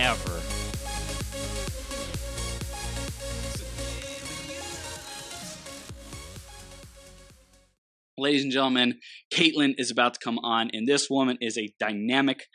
ever. Ladies and gentlemen, Caitlin is about to come on, and this woman is a dynamic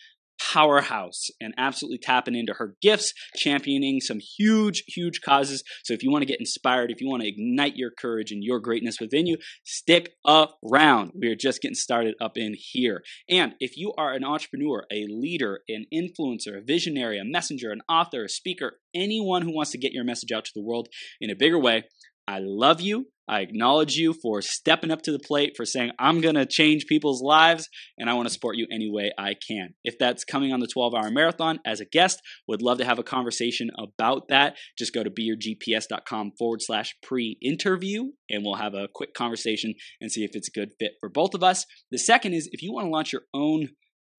powerhouse and absolutely tapping into her gifts, championing some huge, huge causes. So if you want to get inspired, if you want to ignite your courage and your greatness within you, stick around. We're just getting started up in here. And if you are an entrepreneur, a leader, an influencer, a visionary, a messenger, an author, a speaker, anyone who wants to get your message out to the world in a bigger way, I love you. I acknowledge you for stepping up to the plate, for saying, I'm going to change people's lives, and I want to support you any way I can. If that's coming on the 12 hour marathon as a guest, would love to have a conversation about that. Just go to beyourgps.com forward slash pre interview, and we'll have a quick conversation and see if it's a good fit for both of us. The second is if you want to launch your own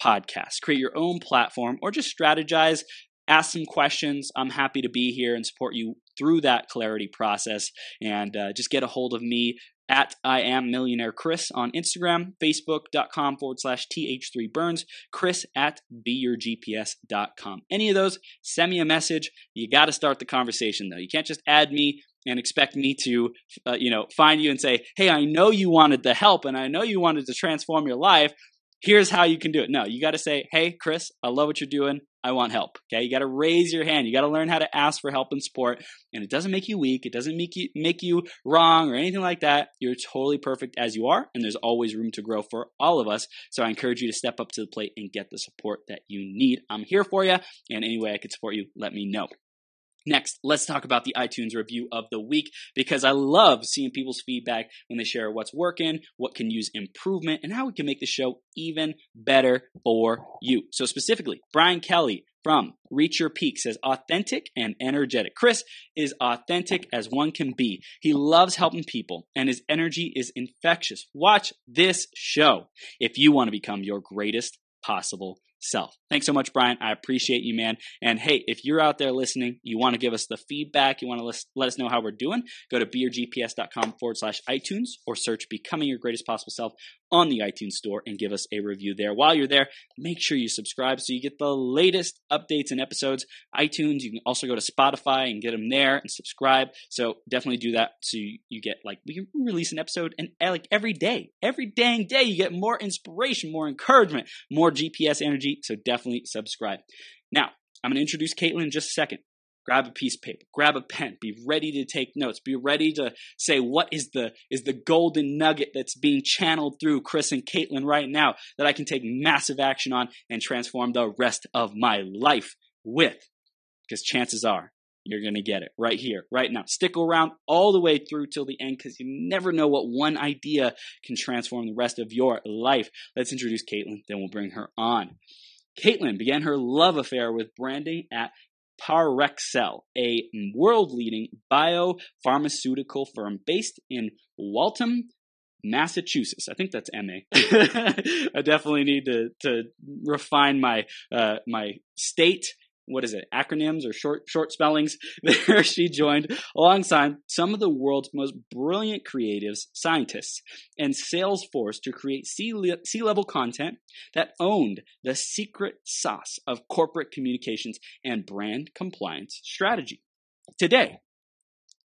podcast, create your own platform, or just strategize ask some questions. I'm happy to be here and support you through that clarity process. And uh, just get a hold of me at I am millionaire Chris on Instagram, facebook.com forward slash th3 burns, Chris at beyourgps.com. Any of those, send me a message. You got to start the conversation though. You can't just add me and expect me to, uh, you know, find you and say, hey, I know you wanted the help and I know you wanted to transform your life. Here's how you can do it. No, you got to say, hey, Chris, I love what you're doing. I want help. Okay. You got to raise your hand. You got to learn how to ask for help and support. And it doesn't make you weak. It doesn't make you, make you wrong or anything like that. You're totally perfect as you are. And there's always room to grow for all of us. So I encourage you to step up to the plate and get the support that you need. I'm here for you. And any way I can support you, let me know. Next, let's talk about the iTunes review of the week because I love seeing people's feedback when they share what's working, what can use improvement, and how we can make the show even better for you. So, specifically, Brian Kelly from Reach Your Peak says authentic and energetic. Chris is authentic as one can be. He loves helping people and his energy is infectious. Watch this show if you want to become your greatest possible self. Thanks so much, Brian. I appreciate you, man. And hey, if you're out there listening, you want to give us the feedback, you want to let us know how we're doing, go to beyourgps.com forward slash iTunes or search Becoming Your Greatest Possible Self on the iTunes Store and give us a review there. While you're there, make sure you subscribe so you get the latest updates and episodes. iTunes, you can also go to Spotify and get them there and subscribe. So definitely do that so you get like, we release an episode and eh, like every day, every dang day, you get more inspiration, more encouragement, more GPS energy. So definitely subscribe. Now, I'm going to introduce Caitlin in just a second grab a piece of paper grab a pen be ready to take notes be ready to say what is the is the golden nugget that's being channeled through chris and caitlin right now that i can take massive action on and transform the rest of my life with because chances are you're going to get it right here, right now. Stick around all the way through till the end because you never know what one idea can transform the rest of your life. Let's introduce Caitlin, then we'll bring her on. Caitlin began her love affair with branding at Parexel, a world leading biopharmaceutical firm based in Waltham, Massachusetts. I think that's MA. I definitely need to, to refine my uh, my state what is it acronyms or short short spellings? There she joined alongside some of the world's most brilliant creatives scientists and salesforce to create c-level content that owned the secret sauce of corporate communications and brand compliance strategy. Today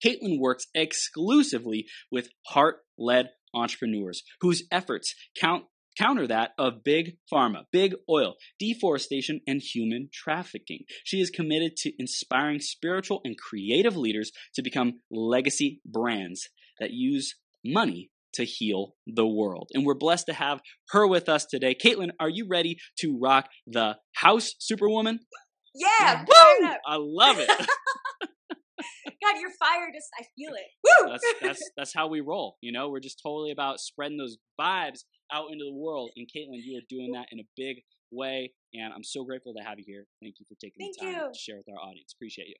caitlin works exclusively with heart-led entrepreneurs whose efforts count counter that of big pharma, big oil, deforestation, and human trafficking. She is committed to inspiring spiritual and creative leaders to become legacy brands that use money to heal the world. And we're blessed to have her with us today. Caitlin, are you ready to rock the house, Superwoman? Yeah, Woo! I love it. God, you're fired. Just I feel it. Woo! That's, that's that's how we roll. You know, we're just totally about spreading those vibes out into the world. And Caitlin, you are doing that in a big, way. And I'm so grateful to have you here. Thank you for taking Thank the time you. to share with our audience. Appreciate you.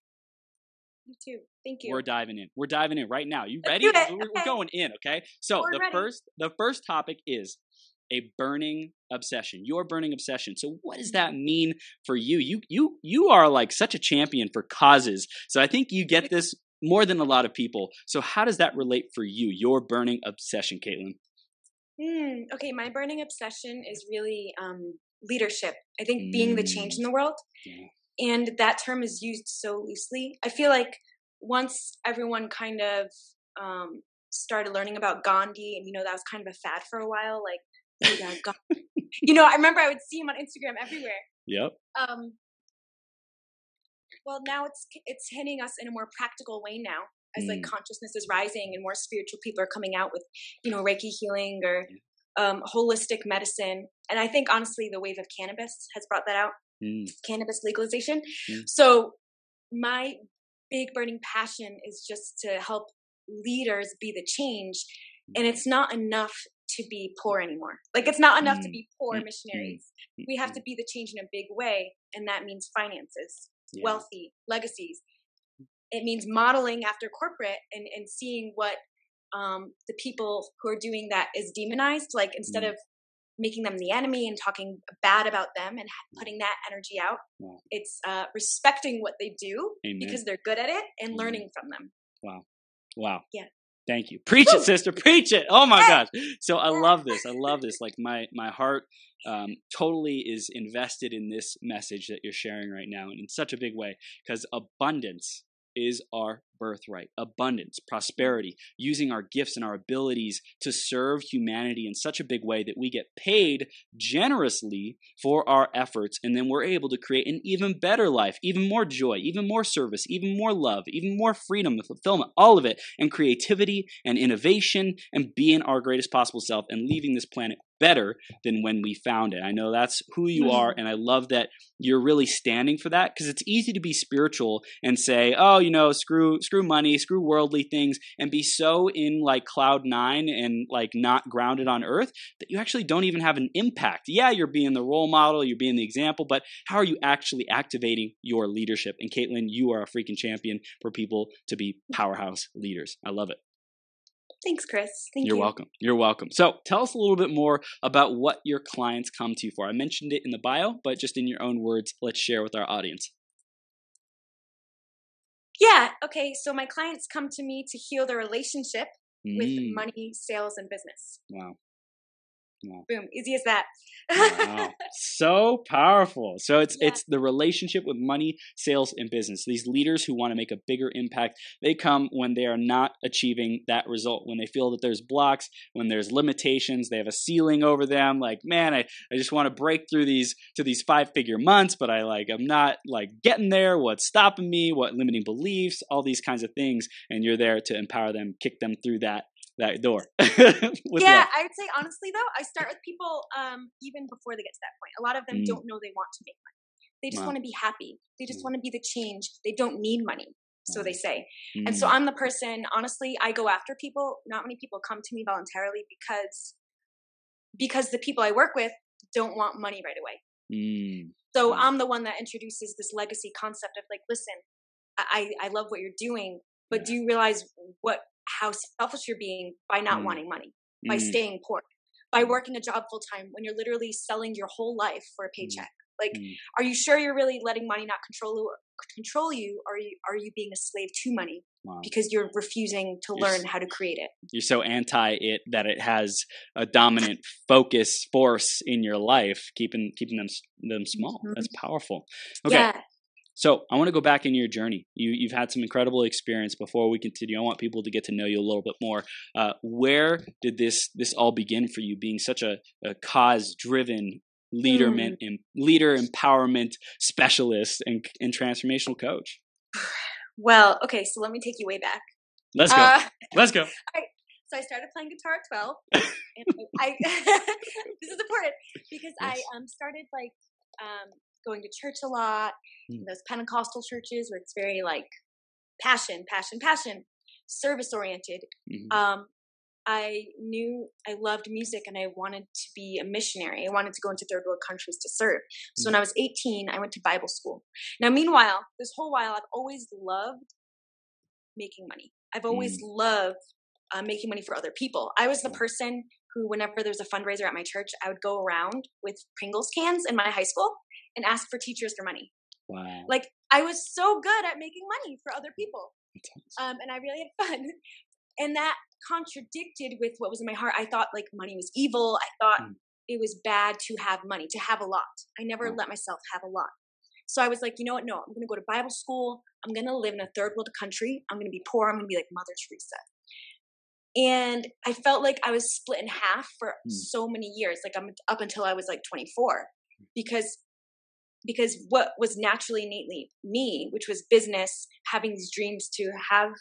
You too. Thank you. We're diving in. We're diving in right now. You ready? We're, we're going in, okay? So We're the ready. first the first topic is a burning obsession. Your burning obsession. So what does that mean for you? You you you are like such a champion for causes. So I think you get this more than a lot of people. So how does that relate for you? Your burning obsession, Caitlin. Hmm. okay, my burning obsession is really um, leadership. I think being the change in the world. Yeah. And that term is used so loosely. I feel like once everyone kind of um, started learning about Gandhi, and you know, that was kind of a fad for a while, like, oh yeah, Gandhi. you know, I remember I would see him on Instagram everywhere. Yep. Um, well, now it's it's hitting us in a more practical way now, as like Mm. consciousness is rising and more spiritual people are coming out with, you know, Reiki healing or um, holistic medicine. And I think honestly, the wave of cannabis has brought that out, Mm. cannabis legalization. Mm. So my big burning passion is just to help leaders be the change, and it's not enough to be poor anymore. Like it's not enough to Mm. be poor Mm. missionaries. We have to be the change in a big way, and that means finances Yeah. wealthy legacies. It means modeling after corporate and, and seeing what um, the people who are doing that is demonized. Like instead Mm. of making them the enemy and talking bad about them and putting that energy out, Wow. it's uh, respecting what they do Amen. because they're good at it and Mhm. learning from them. Wow. Wow. Yeah. Thank you. Preach it, sister. Preach it. Oh my Yeah. gosh. So I love this. I love this. Like my my heart um, totally is invested in this message that you're sharing right now, and in such a big way, because abundance is our birthright. Abundance, prosperity, using our gifts and our abilities to serve humanity in such a big way that we get paid generously for our efforts, and then we're able to create an even better life, even more joy, even more service, even more love, even more freedom and fulfillment, all of it, and creativity and innovation, and being our greatest possible self and leaving this planet better than when we found it. I know that's who you mm-hmm. are, and I love that you're really standing for that because it's easy to be spiritual and say, "Oh, you know, screw screw money, screw worldly things," and be so in like cloud nine and like not grounded on earth that you actually don't even have an impact. Yeah, you're being the role model, you're being the example, but how are you actually activating your leadership? And Caitlin, you are a freaking champion for people to be powerhouse leaders. I love it. Thanks, Chris. Thank You're you. welcome. You're welcome. So tell us a little bit more about what your clients come to you for. I mentioned it in the bio, but just in your own words, let's share with our audience. Yeah. Okay. So my clients come to me to heal their relationship with Mm, money, sales, and business. Wow. Wow. Boom. Easy as that. Wow. so powerful. So it's Yeah. it's the relationship with money, sales, and business. These leaders who want to make a bigger impact, they come when they are not achieving that result, when they feel that there's blocks, when there's limitations, they have a ceiling over them. Like, man, I, I just want to break through these to these five figure months, but I like I'm not like getting there. What's stopping me? What limiting beliefs? All these kinds of things. And you're there to empower them, kick them through that that door. yeah. I would say honestly though, I start with people um, even before they get to that point. A lot of them Mm. don't know they want to make money. They just Wow. want to be happy. They just Mm. want to be the change. They don't need money, so they say. And so Mm, I'm the person. Honestly, I go after people. Not many people come to me voluntarily because because the people I work with don't want money right away. mm, So. I'm the one that introduces this legacy concept of like, listen, I I love what you're doing, but do you realize what how selfish you're being by not Mm. wanting money? by mm. staying poor, by Mm. working a job full time when you're literally selling your whole life for a paycheck. Like, Mm. are you sure you're really letting money not control you? Control you? Or are you are you being a slave to money Wow. because you're refusing to You're learn how to create it? You're so anti it that it has a dominant focus force in your life, keeping keeping them them small. Mhm. That's powerful. Okay, Yeah. So I want to go back in your journey. You you've had some incredible experience. Before we continue, I want people to get to know you a little bit more. Uh, where did this this all begin for you? Being such a, a cause driven leader Mm. em, leader empowerment specialist and and transformational coach. Well, okay. So let me take you way back. Let's go. Uh, Let's go. so I started playing guitar at 12. and I this is important because I um started like um going to church a lot, Mm. those Pentecostal churches where it's very like passion, passion, passion, service oriented. Mhm. Um I knew I loved music and I wanted to be a missionary. I wanted to go into third world countries to serve. So when I was 18, I went to Bible school. Now, meanwhile, this whole while, I've always loved making money. I've always mm. loved uh, making money for other people. I was the person who, whenever there was a fundraiser at my church, I would go around with Pringles cans in my high school and ask for teachers for money. Wow. Like I was so good at making money for other people. Um, and I really had fun. And that contradicted with what was in my heart. I thought like money was evil. I thought mm. it was bad to have money, to have a lot. I never mm. let myself have a lot. So I was like, you know what? No, I'm going to go to Bible school. I'm going to live in a third world country. I'm going to be poor. I'm going to be like Mother Teresa. And I felt like I was split in half for mm. so many years, like I'm up until I was like 24, because because what was naturally innately me, which was business, having these dreams to have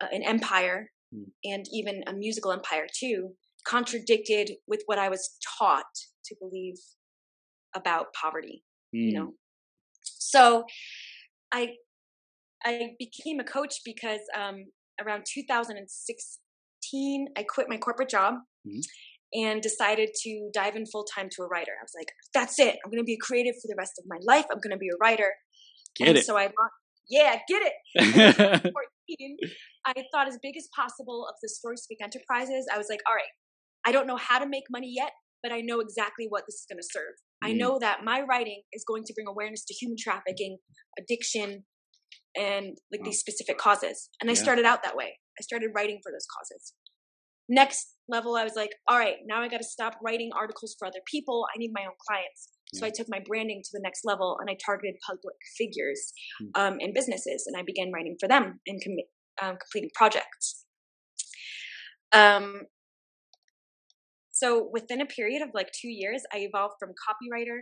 uh, an empire mm. and even a musical empire too, contradicted with what I was taught to believe about poverty. Mm. You know, so I I became a coach because um, around 2016 I quit my corporate job. Mm-hmm and decided to dive in full time to a writer. I was like, that's it. I'm going to be a creative for the rest of my life. I'm going to be a writer. Get and it. So I, yeah, get it. 14, I thought as big as possible of the Story Speak Enterprises. I was like, all right, I don't know how to make money yet, but I know exactly what this is going to serve. Mm. I know that my writing is going to bring awareness to human trafficking, addiction, and like wow. these specific causes. And I started out that way. I started writing for those causes next level i was like all right now i got to stop writing articles for other people. I need my own clients. So i took my branding to the next level and i targeted public figures hmm. um, and businesses and i began writing for them and com- um, completing projects. Um, so within a period of like two years i evolved from copywriter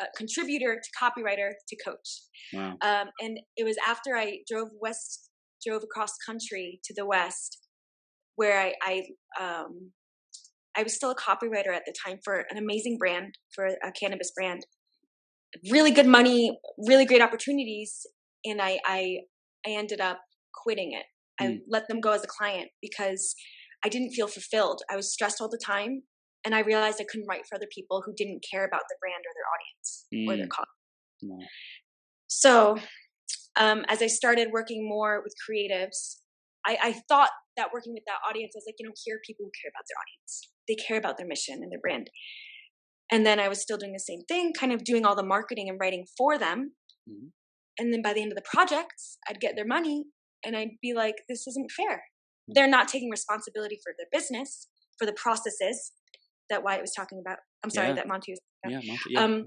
uh, contributor to copywriter to coach. Wow. um, and it was after i drove west drove across country to the west where I, I um, I was still a copywriter at the time for an amazing brand, for a cannabis brand. Really good money, really great opportunities, and I I, I ended up quitting it. Mm. I hmm. let them go as a client because I didn't feel fulfilled. I was stressed all the time, and I realized I couldn't write for other people who didn't care about the brand or their audience mm. or their cause. No. So, um, as I started working more with creatives, I, I thought that working with that audience, I was like, you know, here are people who care about their audience. They care about their mission and their brand. And then I was still doing the same thing, kind of doing all the marketing and writing for them. Mm-hmm. And then by the end of the projects, I'd get their money and I'd be like, this isn't fair. Mm-hmm. They're not taking responsibility for their business, for the processes that Wyatt was talking about. I'm sorry, yeah. that Monty was Yeah, Monty, yeah. Um,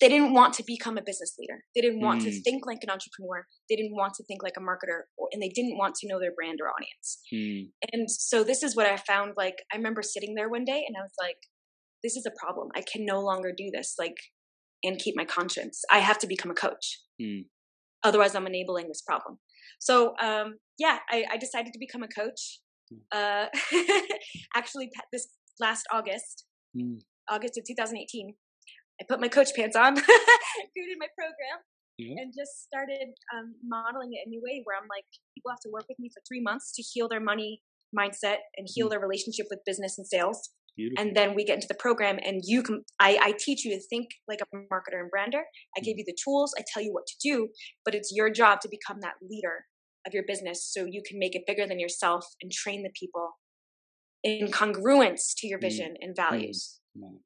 they didn't want to become a business leader. They didn't want mm. to think like an entrepreneur. They didn't want to think like a marketer, and they didn't want to know their brand or audience. Mm. And so this is what I found. Like I remember sitting there one day, and I was like, "This is a problem. I can no longer do this. Like, and keep my conscience. I have to become a coach. Mm. Otherwise, I'm enabling this problem." So um, yeah, I, I, decided to become a coach. Hmm. Uh, actually, this last August, hmm. August of 2018 I put my coach pants on, created my program, yep. and just started um, modeling it in a new way where I'm like, people have to work with me for three months to heal their money mindset and heal mm. their relationship with business and sales. Beautiful. And then we get into the program, and you can. I, I teach you to think like a marketer and brander. I give mm. you the tools. I tell you what to do, but it's your job to become that leader of your business, so you can make it bigger than yourself and train the people in congruence to your mm. vision mm. and values. Mm.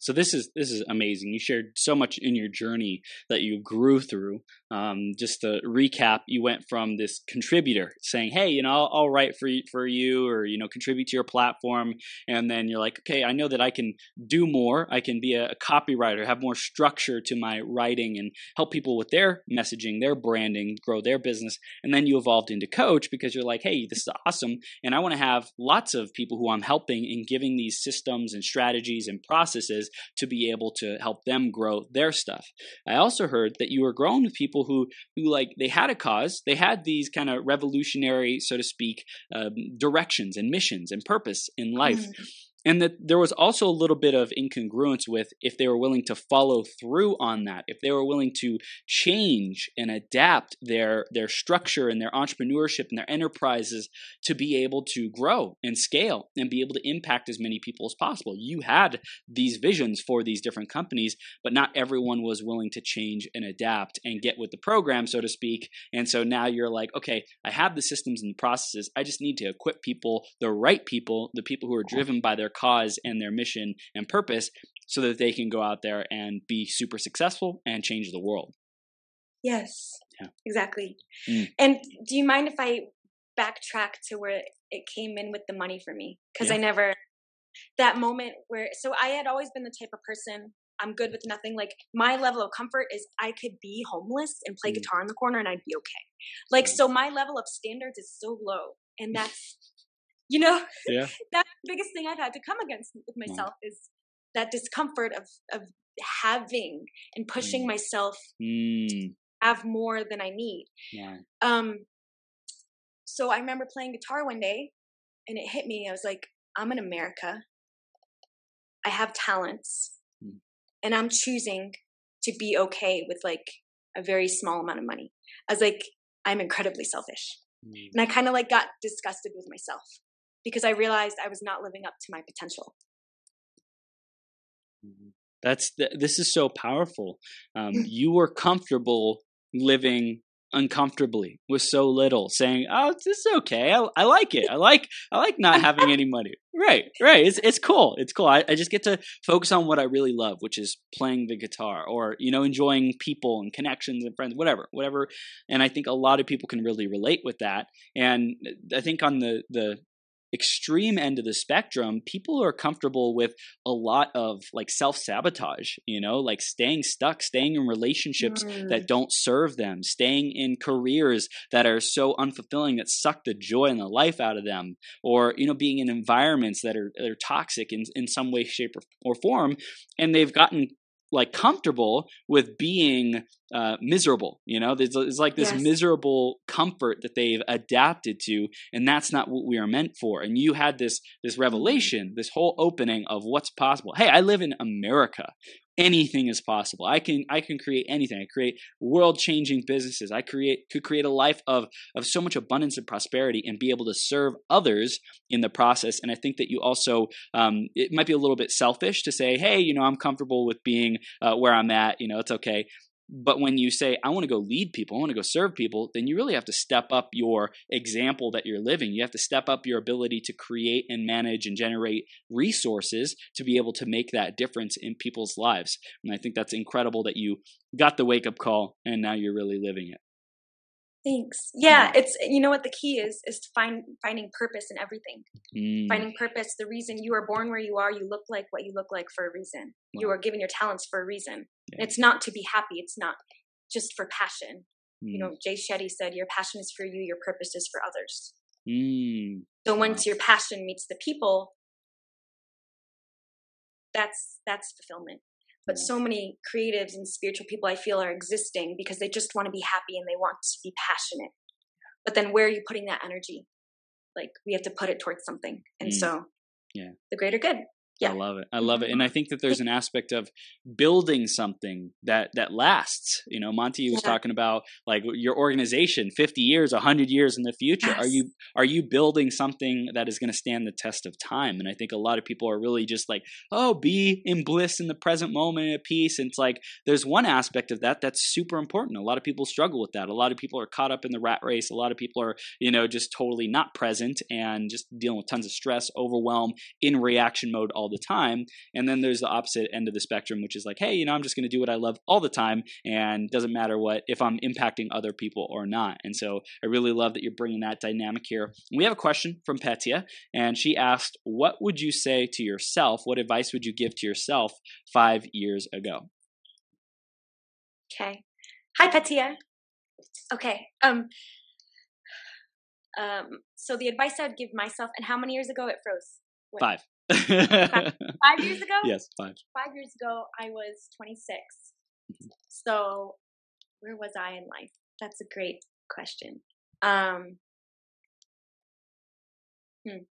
So this is this is amazing. You shared so much in your journey that you grew through. Um, just to recap, you went from this contributor saying, "Hey, you know, I'll, I'll, write for you, for you, or you know, contribute to your platform," and then you're like, "Okay, I know that I can do more. I can be a, a copywriter, have more structure to my writing, and help people with their messaging, their branding, grow their business." And then you evolved into coach because you're like, "Hey, this is awesome, and I want to have lots of people who I'm helping in giving these systems and strategies and processes." Businesses to be able to help them grow their stuff. I also heard that you were growing with people who who like they had a cause, they had these kind of revolutionary, so to speak, um, directions and missions and purpose in life. Mm-hmm. And that there was also a little bit of incongruence with if they were willing to follow through on that if they were willing to change and adapt their their structure and their entrepreneurship and their enterprises to be able to grow and scale and be able to impact as many people as possible. You had these visions for these different companies but not everyone was willing to change and adapt and get with the program so to speak. And so now you're like okay i have the systems and the processes. I just need to equip people the right people the people who are driven by their cause and their mission and purpose so that they can go out there and be super successful and change the world. Yes. Yeah. Exactly. Mm. And do you mind if I backtrack to where it came in with the money for me? Because Yeah. I never, that moment where, so I had always been the type of person, I'm good with nothing. Like my level of comfort is I could be homeless and play Mm. guitar in the corner and I'd be okay. Like, so my level of standards is so low. And that's, you know, Yeah. that's the biggest thing I've had to come against with myself is that discomfort of, of having and pushing Mm. myself Mm, have more than I need. yeah. Um, so I remember playing guitar one day and it hit me. I was like, I'm in America. I have talents Mm. and I'm choosing to be okay with like a very small amount of money. I was like, I'm incredibly selfish. Mm. And I kind of like got disgusted with myself because I realized I was not living up to my potential. Mhm. That's th- this is so powerful. Um, you were comfortable living uncomfortably with so little, saying, "Oh, this is okay. I, I like it. I like I like not having any money." Right, right. It's it's cool. It's cool. I, I just get to focus on what I really love, which is playing the guitar, or you know, enjoying people and connections and friends, whatever, whatever. And I think a lot of people can really relate with that. And I think on the the extreme end of the spectrum, people are comfortable with a lot of like self sabotage, you know, like staying stuck, staying in relationships Mm. that don't serve them, staying in careers that are so unfulfilling that suck the joy and the life out of them, or, you know, being in environments that are, that are toxic in, in some way, shape, or, or form. And they've gotten like comfortable with being uh, miserable. You know, there's, there's like this Yes. miserable comfort that they've adapted to, and that's not what we are meant for. And you had this this revelation, this whole opening of what's possible. Hey, I live in America. Anything is possible. I can I can create anything. I create world changing businesses. I create could create a life of of so much abundance and prosperity, and be able to serve others in the process. And I think that you also um, it might be a little bit selfish to say, hey, you know, I'm comfortable with being uh, where I'm at. You know, it's okay. But when you say, I want to go lead people, I want to go serve people, then you really have to step up your example that you're living. You have to step up your ability to create and manage and generate resources to be able to make that difference in people's lives. And I think that's incredible that you got the wake up call and now you're really living it. Thanks. Yeah, it's you know what the key is is to find finding purpose in everything. Mm, Finding purpose, the reason you are born where you are, you look like what you look like for a reason. You are given your talents for a reason. Yeah. It's not to be happy. It's not just for passion. You mm, know, Jay Shetty said, "Your passion is for you. Your purpose is for others." mm, So once your passion meets the people, that's that's fulfillment. But Yeah. so many creatives and spiritual people I feel are existing because they just want to be happy and they want to be passionate. But then where are you putting that energy? Like we have to put it towards something. And Mm. so Yeah. the greater good. I love it. I love it. And I mm-hmm. think that there's an aspect of building something that that lasts. You know, Monty was Yeah. talking about like your organization 50 years, 100 years in the future. Are you are you building something that is going to stand the test of time? And I think a lot of people are really just like, "Oh, be in bliss in the present moment at peace." And it's like there's one aspect of that that's super important. A lot of people struggle with that. A lot of people are caught up in the rat race. A lot of people are, you know, just totally not present and just dealing with tons of stress, overwhelm, in reaction mode all the time. And then there's the opposite end of the spectrum, which is like, hey, you know, I'm just going to do what I love all the time, and doesn't matter what if I'm impacting other people or not. And so I really love that you're bringing that dynamic here. We have a question from Petya, and she asked, "What would you say to yourself? What advice would you give to yourself five years ago?" Okay. Hi Petia. Okay. Um um so the advice I would give myself and how many years ago it froze? What, Five. Five years ago? yes, five. five years ago I was 26. So where was I in life? That's a great question. Um, hmm.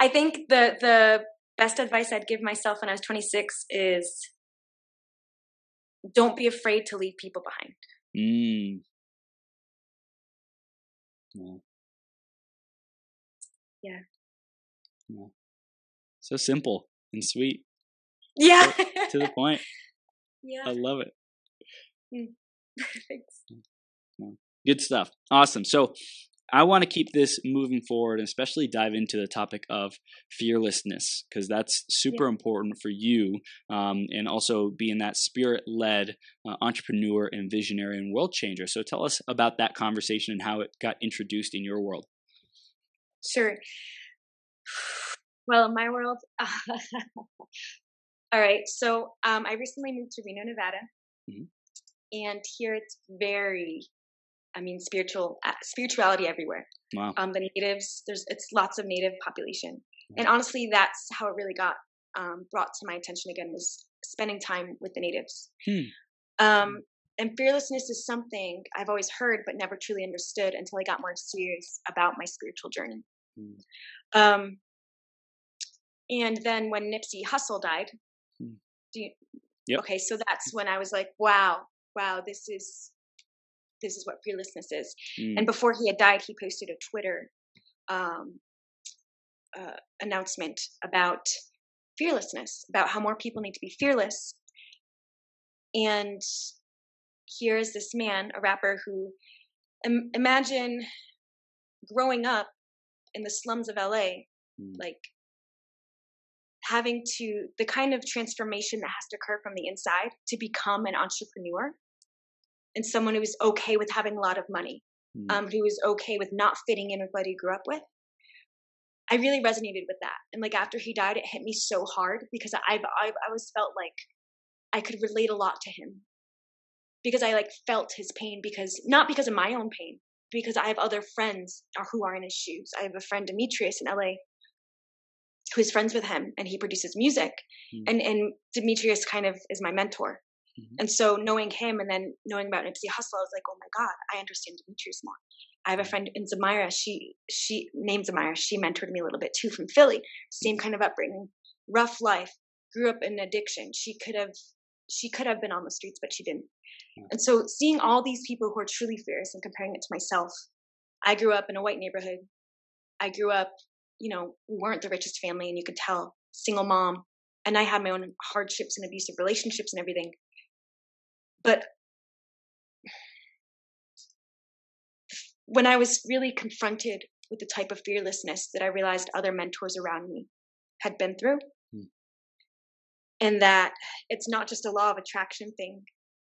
I think the the best advice I'd give myself when I was 26 is don't be afraid to leave people behind. Mm. Yeah. Yeah. yeah. So simple and sweet. Yeah. to the point. Yeah. I love it. Mm. Thanks. Good stuff. Awesome. So I want to keep this moving forward and especially dive into the topic of fearlessness because that's super yeah. important for you um, and also being that spirit led uh, entrepreneur and visionary and world changer. So tell us about that conversation and how it got introduced in your world. Sure. Well, in my world, all right. So um, I recently moved to Reno, Nevada. Mm-hmm. And here it's very I mean, spiritual uh, spirituality everywhere. Wow. Um, the natives, there's it's lots of native population, and honestly, that's how it really got um, brought to my attention again was spending time with the natives. Hmm. Um, and fearlessness is something I've always heard but never truly understood until I got more serious about my spiritual journey. Hmm. Um, and then when Nipsey Hussle died, hmm. you, yep. okay, so that's when I was like, wow, wow, this is this is what fearlessness is. Mm. And before he had died, he posted a Twitter um, uh, announcement about fearlessness, about how more people need to be fearless. And here is this man, a rapper who Im- imagine growing up in the slums of LA, mm. like having to the kind of transformation that has to occur from the inside to become an entrepreneur and someone who was okay with having a lot of money, mm. um, who was okay with not fitting in with what he grew up with. I really resonated with that. And like after he died, it hit me so hard because I've, I've I always felt like I could relate a lot to him because I like felt his pain because not because of my own pain, because I have other friends who are in his shoes. I have a friend Demetrius in LA who is friends with him and he produces music. Mm. And and Demetrius kind of is my mentor. Mm-hmm. And so knowing him and then knowing about Nipsey Hussle, I was like, oh my God, I understand Demetrius more. I have a friend in Zamira. She she named Zamira. She mentored me a little bit too from Philly. Same kind of upbringing, rough life. Grew up in addiction. She could have she could have been on the streets, but she didn't. And so seeing all these people who are truly fierce and comparing it to myself, I grew up in a white neighborhood. I grew up, you know, we weren't the richest family, and you could tell, single mom, and I had my own hardships and abusive relationships and everything. But when I was really confronted with the type of fearlessness that I realized other mentors around me had been through, mm. and that it's not just a law of attraction thing,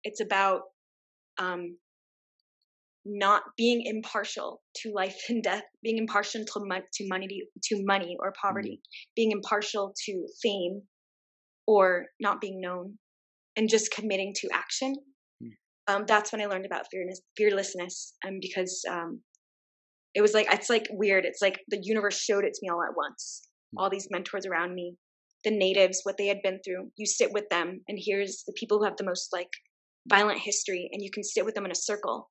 it's about um, not being impartial to life and death, being impartial to, to money, to money or poverty, mm. being impartial to fame or not being known, and just committing to action. Mm. Um, that's when I learned about fearless, fearlessness, and um, because um, it was like it's like weird. It's like the universe showed it to me all at once. Mm. All these mentors around me, the natives, what they had been through. You sit with them, and here's the people who have the most like violent history, and you can sit with them in a circle,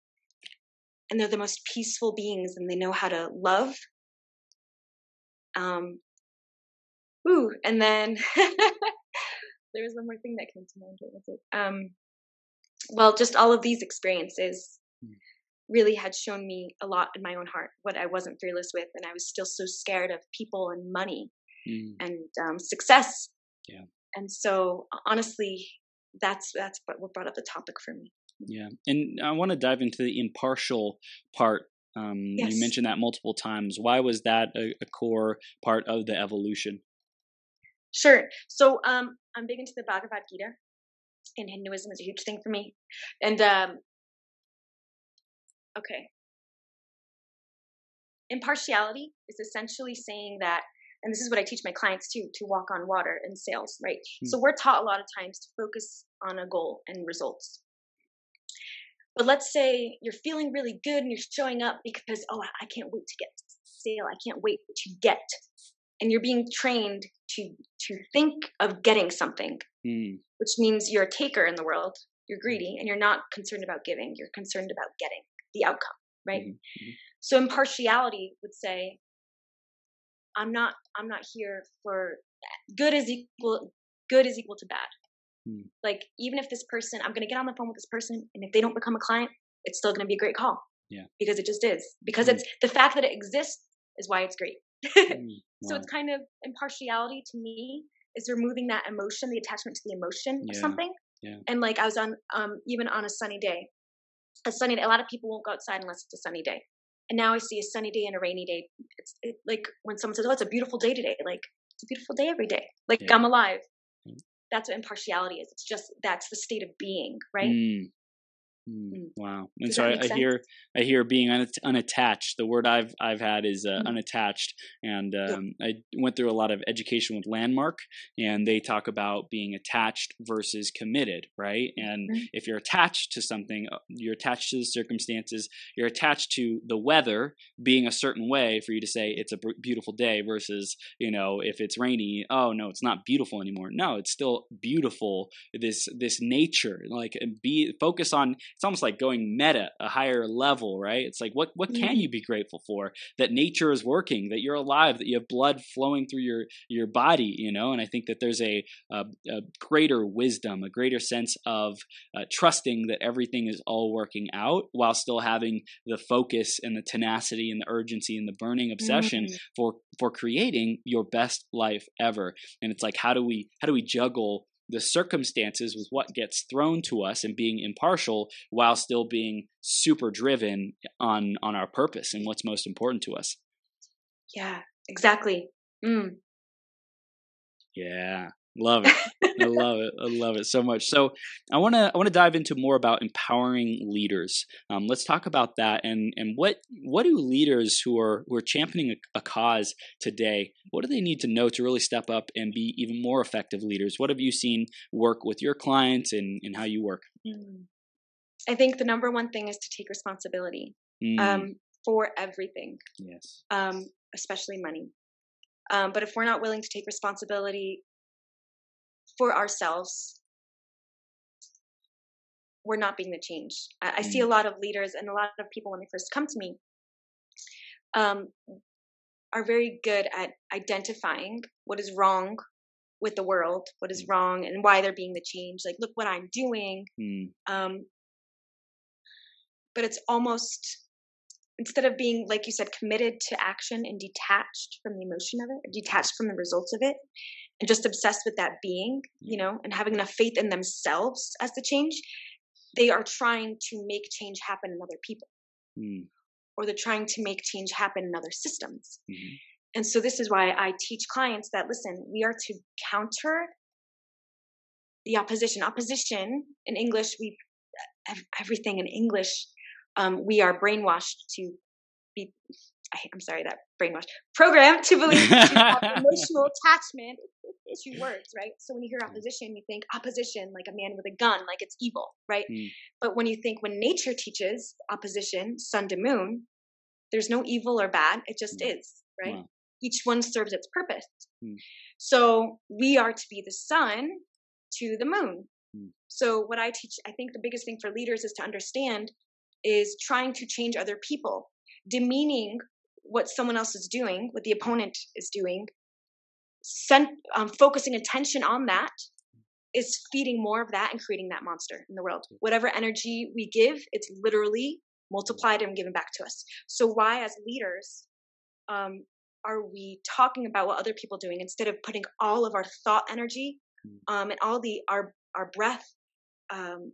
and they're the most peaceful beings, and they know how to love. Um, ooh, and then there was one more thing that came to mind. What was it? Um, well, just all of these experiences mm. really had shown me a lot in my own heart what I wasn't fearless with, and I was still so scared of people and money mm. and um, success. Yeah. And so, honestly, that's that's what brought up the topic for me. Yeah, and I want to dive into the impartial part. Um, yes. You mentioned that multiple times. Why was that a, a core part of the evolution? Sure. So um, I'm big into the Bhagavad Gita, and Hinduism is a huge thing for me. And um, okay, impartiality is essentially saying that, and this is what I teach my clients too, to walk on water in sales, right? Hmm. So we're taught a lot of times to focus on a goal and results. But let's say you're feeling really good and you're showing up because, oh, I can't wait to get sale. I can't wait to get and you're being trained to to think of getting something mm. which means you're a taker in the world you're greedy and you're not concerned about giving you're concerned about getting the outcome right mm-hmm. so impartiality would say I'm not I'm not here for good is equal good is equal to bad. Hmm. Like even if this person I'm gonna get on the phone with this person and if they don't become a client, it's still gonna be a great call. Yeah. Because it just is. Because Hmm. it's the fact that it exists is why it's great. Mm, So it's kind of impartiality to me is removing that emotion, the attachment to the emotion Yeah, of something. yeah. And like I was on um even on a sunny day. A sunny day. A lot of people won't go outside unless it's a sunny day. And now I see a sunny day and a rainy day. It's it, like when someone says, "Oh, it's a beautiful day today." Like it's a beautiful day every day. Like Yeah. I'm alive. That's what impartiality is. It's just that's the state of being, right? Mm. Mm, Mm. Wow. And Does so I, I hear I hear being un- unattached. The word I've I've had is uh, Mhm. unattached, and Yeah. um, I went through a lot of education with Landmark, and they talk about being attached versus committed, right? And Mhm. if you're attached to something, uh, you're attached to the circumstances. You're attached to the weather being a certain way for you to say it's a b- beautiful day versus you know if it's rainy, oh no, it's not beautiful anymore. No, it's still beautiful. This this nature, like be focus on it's almost like going meta, a higher level, right? It's like what what can Mhm. you be grateful for? That nature is working, that you're alive, that you have blood flowing through your your body, you know. And I think that there's a a, a greater wisdom, a greater sense of uh, trusting that everything is all working out, while still having the focus and the tenacity and the urgency and the burning obsession Mm. for for creating your best life ever. And it's like how do we how do we juggle the circumstances with what gets thrown to us and being impartial while still being super driven on on our purpose and what's most important to us. Yeah, exactly. Mm. Yeah. Love it. I love it. I love it so much. So I want to I want to dive into more about empowering leaders. Um, let's talk about that and and what what do leaders who are who are championing a, a cause today? What do they need to know to really step up and be even more effective leaders? What have you seen work with your clients and and how you work? Mm. I think the number one thing is to take responsibility Mm, um, for everything. yes. um, especially money. Um, but if we're not willing to take responsibility for ourselves, we're not being the change. I, I see a lot of leaders and a lot of people when they first come to me um, are very good at identifying what is wrong with the world, what is wrong, and why they're being the change. Like, look what I'm doing. Mm, Um, but it's almost instead of being like you said committed to action and detached from the emotion of it detached from the results of it and just obsessed with that being you know and having enough faith in themselves as the change they are trying to make change happen in other people. Mm, or they're trying to make change happen in other systems. Mhm. and so this is why i teach clients that listen we are to counter the opposition. Opposition in english we everything in english um, we are brainwashed to be I, i'm sorry that brainwashed programmed to believe to have emotional attachment to words right so when you hear opposition you think opposition like a man with a gun like it's evil right Mm. but when you think when nature teaches opposition sun to moon there's no evil or bad it just Mm. is right Wow. each one serves its purpose Mm. so we are to be the sun to the moon Mm. so what i teach i think the biggest thing for leaders is to understand is trying to change other people demeaning what someone else is doing what the opponent is doing sent, um, focusing attention on that is feeding more of that and creating that monster in the world. Whatever energy we give it's literally multiplied and given back to us. So why as leaders um, are we talking about what other people are doing instead of putting all of our thought energy um, and all the our our breath um,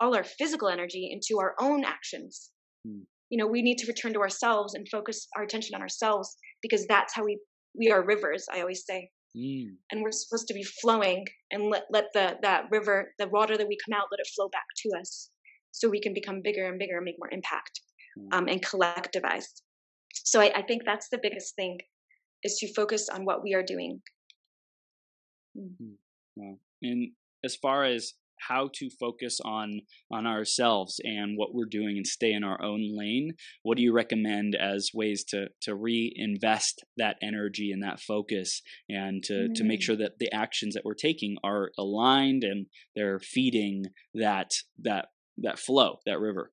all our physical energy into our own actions? Hmm. you know we need to return to ourselves and focus our attention on ourselves because that's how we we are rivers i always say. Mm, and we're supposed to be flowing and let let the that river the water that we come out let it flow back to us so we can become bigger and bigger and make more impact Mm. um, and collectivize. So I, I think that's the biggest thing is to focus on what we are doing. Wow. And as far as how to focus on on ourselves and what we're doing and stay in our own lane, what do you recommend as ways to to reinvest that energy and that focus and to to make Mm. sure that the actions that we're taking are aligned and they're feeding that that that flow, that river.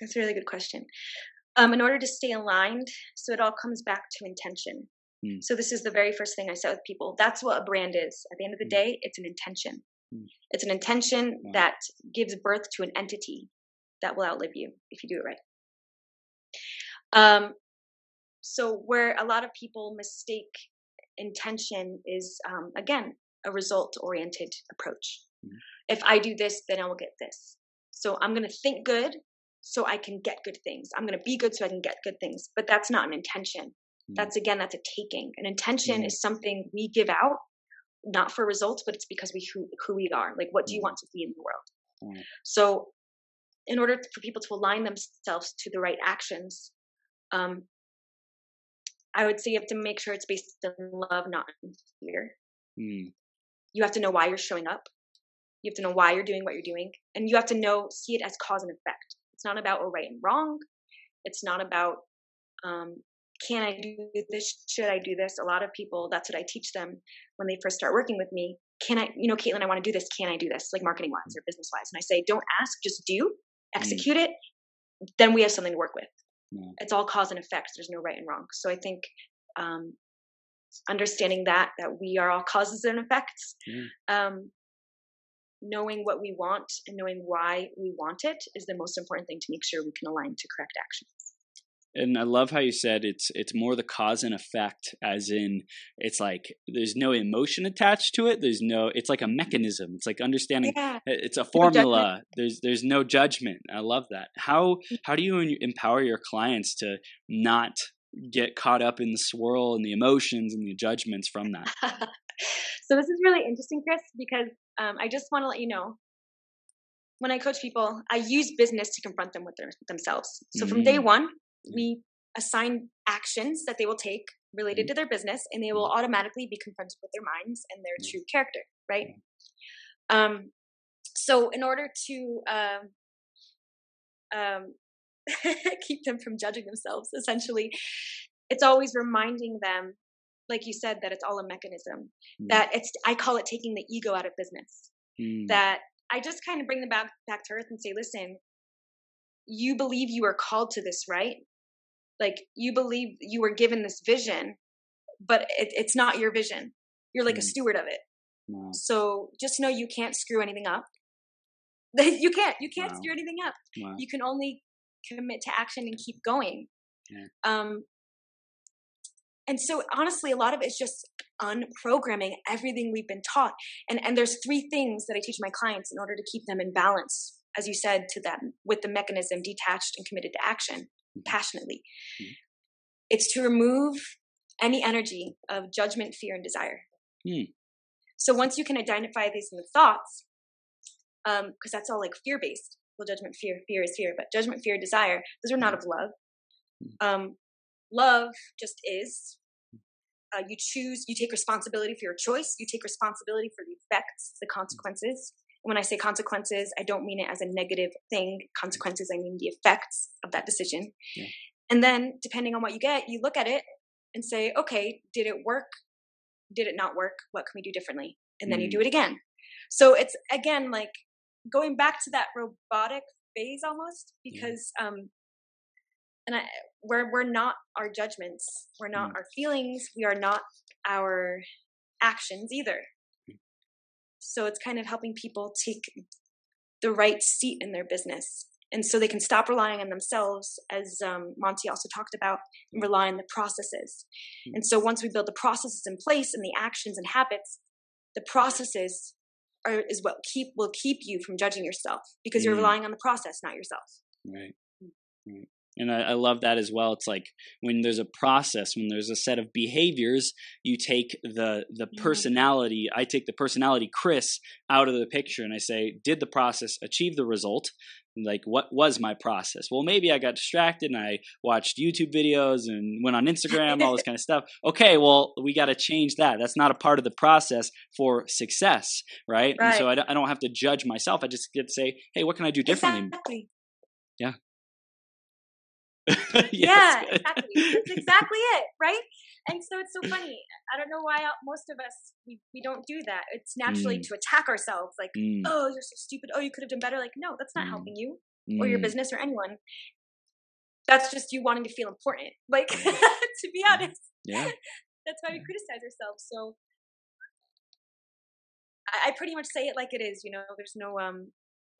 That's a really good question. Um, in order to stay aligned, so it all comes back to intention. Mm. So this is the very first thing I said with people. That's what a brand is. At the end of the Mm. day, it's an intention. Mm. It's an intention Wow. that gives birth to an entity that will outlive you if you do it right. Um, so where a lot of people mistake intention is um, again a result oriented approach. Mhm. If I do this, then I will get this. So I'm going to think good so I can get good things. I'm going to be good so I can get good things. But that's not an intention. Mm. That's again, that's a taking. An intention Mhm. is something we give out, not for results, but it's because we who, who we are. Like, what do you Mhm. want to be in the world? Mm. So, in order for people to align themselves to the right actions, um, I would say you have to make sure it's based in love, not in fear. Mm. You have to know why you're showing up. You have to know why you're doing what you're doing, and you have to know see it as cause and effect. It's not about oh, right and wrong. It's not about um, can I do this? Should I do this? A lot of people, that's what I teach them when they first start working with me. Can I, you know, Caitlin, I want to do this. Can I do this? Like marketing wise or business wise. And I say, don't ask, just do, execute it. Then we have something to work with. Yeah. It's all cause and effect. There's no right and wrong. So I think um, understanding that, that we are all causes and effects, Yeah. um, knowing what we want and knowing why we want it is the most important thing to make sure we can align to correct actions. And I love how you said it's it's more the cause and effect, as in it's like there's no emotion attached to it. There's no it's like a mechanism. It's like understanding Yeah. it's a formula. There's there's no judgment. I love that. How how do you empower your clients to not get caught up in the swirl and the emotions and the judgments from that? so this is really interesting, Chris, because um, I just want to let you know when I coach people, I use business to confront them with their, themselves. So from day Mm. one, we assign actions that they will take related to their business, and they will automatically be confronted with their minds and their true character, right? Um, so in order to um, um, keep them from judging themselves, essentially, it's always reminding them, like you said, that it's all a mechanism. Mm. That it's I call it taking the ego out of business. Mm. That I just kind of bring them back back to earth and say, listen, you believe you are called to this, right? Like you believe you were given this vision, but it, it's not your vision. You're like a Mm. steward of it. So just know you can't screw anything up. you can't. You can't Wow. screw anything up. Wow. You can only commit to action and keep going. Yeah. Um, and so honestly, a lot of it's just unprogramming everything we've been taught. And and there's three things that I teach my clients in order to keep them in balance, as you said to them, with the mechanism detached and committed to action. Passionately. Mhm. It's to remove any energy of judgment, fear, and desire. Hmm. So once you can identify these in the thoughts, because that's all like fear based. Well, judgment, fear, fear is fear, but judgment, fear, desire, those are not of love. Um, love just is. Uh, you choose, you take responsibility for your choice, you take responsibility for the effects, the consequences. When I say consequences, I don't mean it as a negative thing. Consequences, I mean the effects of that decision. Yeah. And then, depending on what you get, you look at it and say, okay, did it work? Did it not work? What can we do differently? And then you Mm. do it again. So it's again like going back to that robotic phase almost because um and I we're we're not our judgments, we're not Mm. our feelings, we are not our actions either. So it's kind of helping people take the right seat in their business. And so they can stop relying on themselves, as um, Monty also talked about, and rely on the processes. Mm. And so once we build the processes in place and the actions and habits, the processes are is what keep will keep you from judging yourself because you're Mm. relying on the process, not yourself. Right. Right. And I, I love that as well. It's like when there's a process, when there's a set of behaviors, you take the the Yeah. personality. I take the personality Chris out of the picture, and I say, did the process achieve the result? Like, what was my process? Well, maybe I got distracted and I watched YouTube videos and went on Instagram, all this kind of stuff. Okay, well, we got to change that. That's not a part of the process for success, right? And so I don't, I don't have to judge myself. I just get to say, hey, what can I do differently? Exactly. Yes, yeah, exactly. That's exactly it, right? And so it's so funny. I don't know why most of us we, we don't do that. It's naturally Mm. to attack ourselves, like, Mm, oh, you're so stupid. Oh, you could have done better. Like, no, that's not Mm. helping you or your mm, business or anyone. That's just you wanting to feel important. Like, to be honest, Yeah. That's why we criticize ourselves. So I, I pretty much say it like it is. You know, there's no um,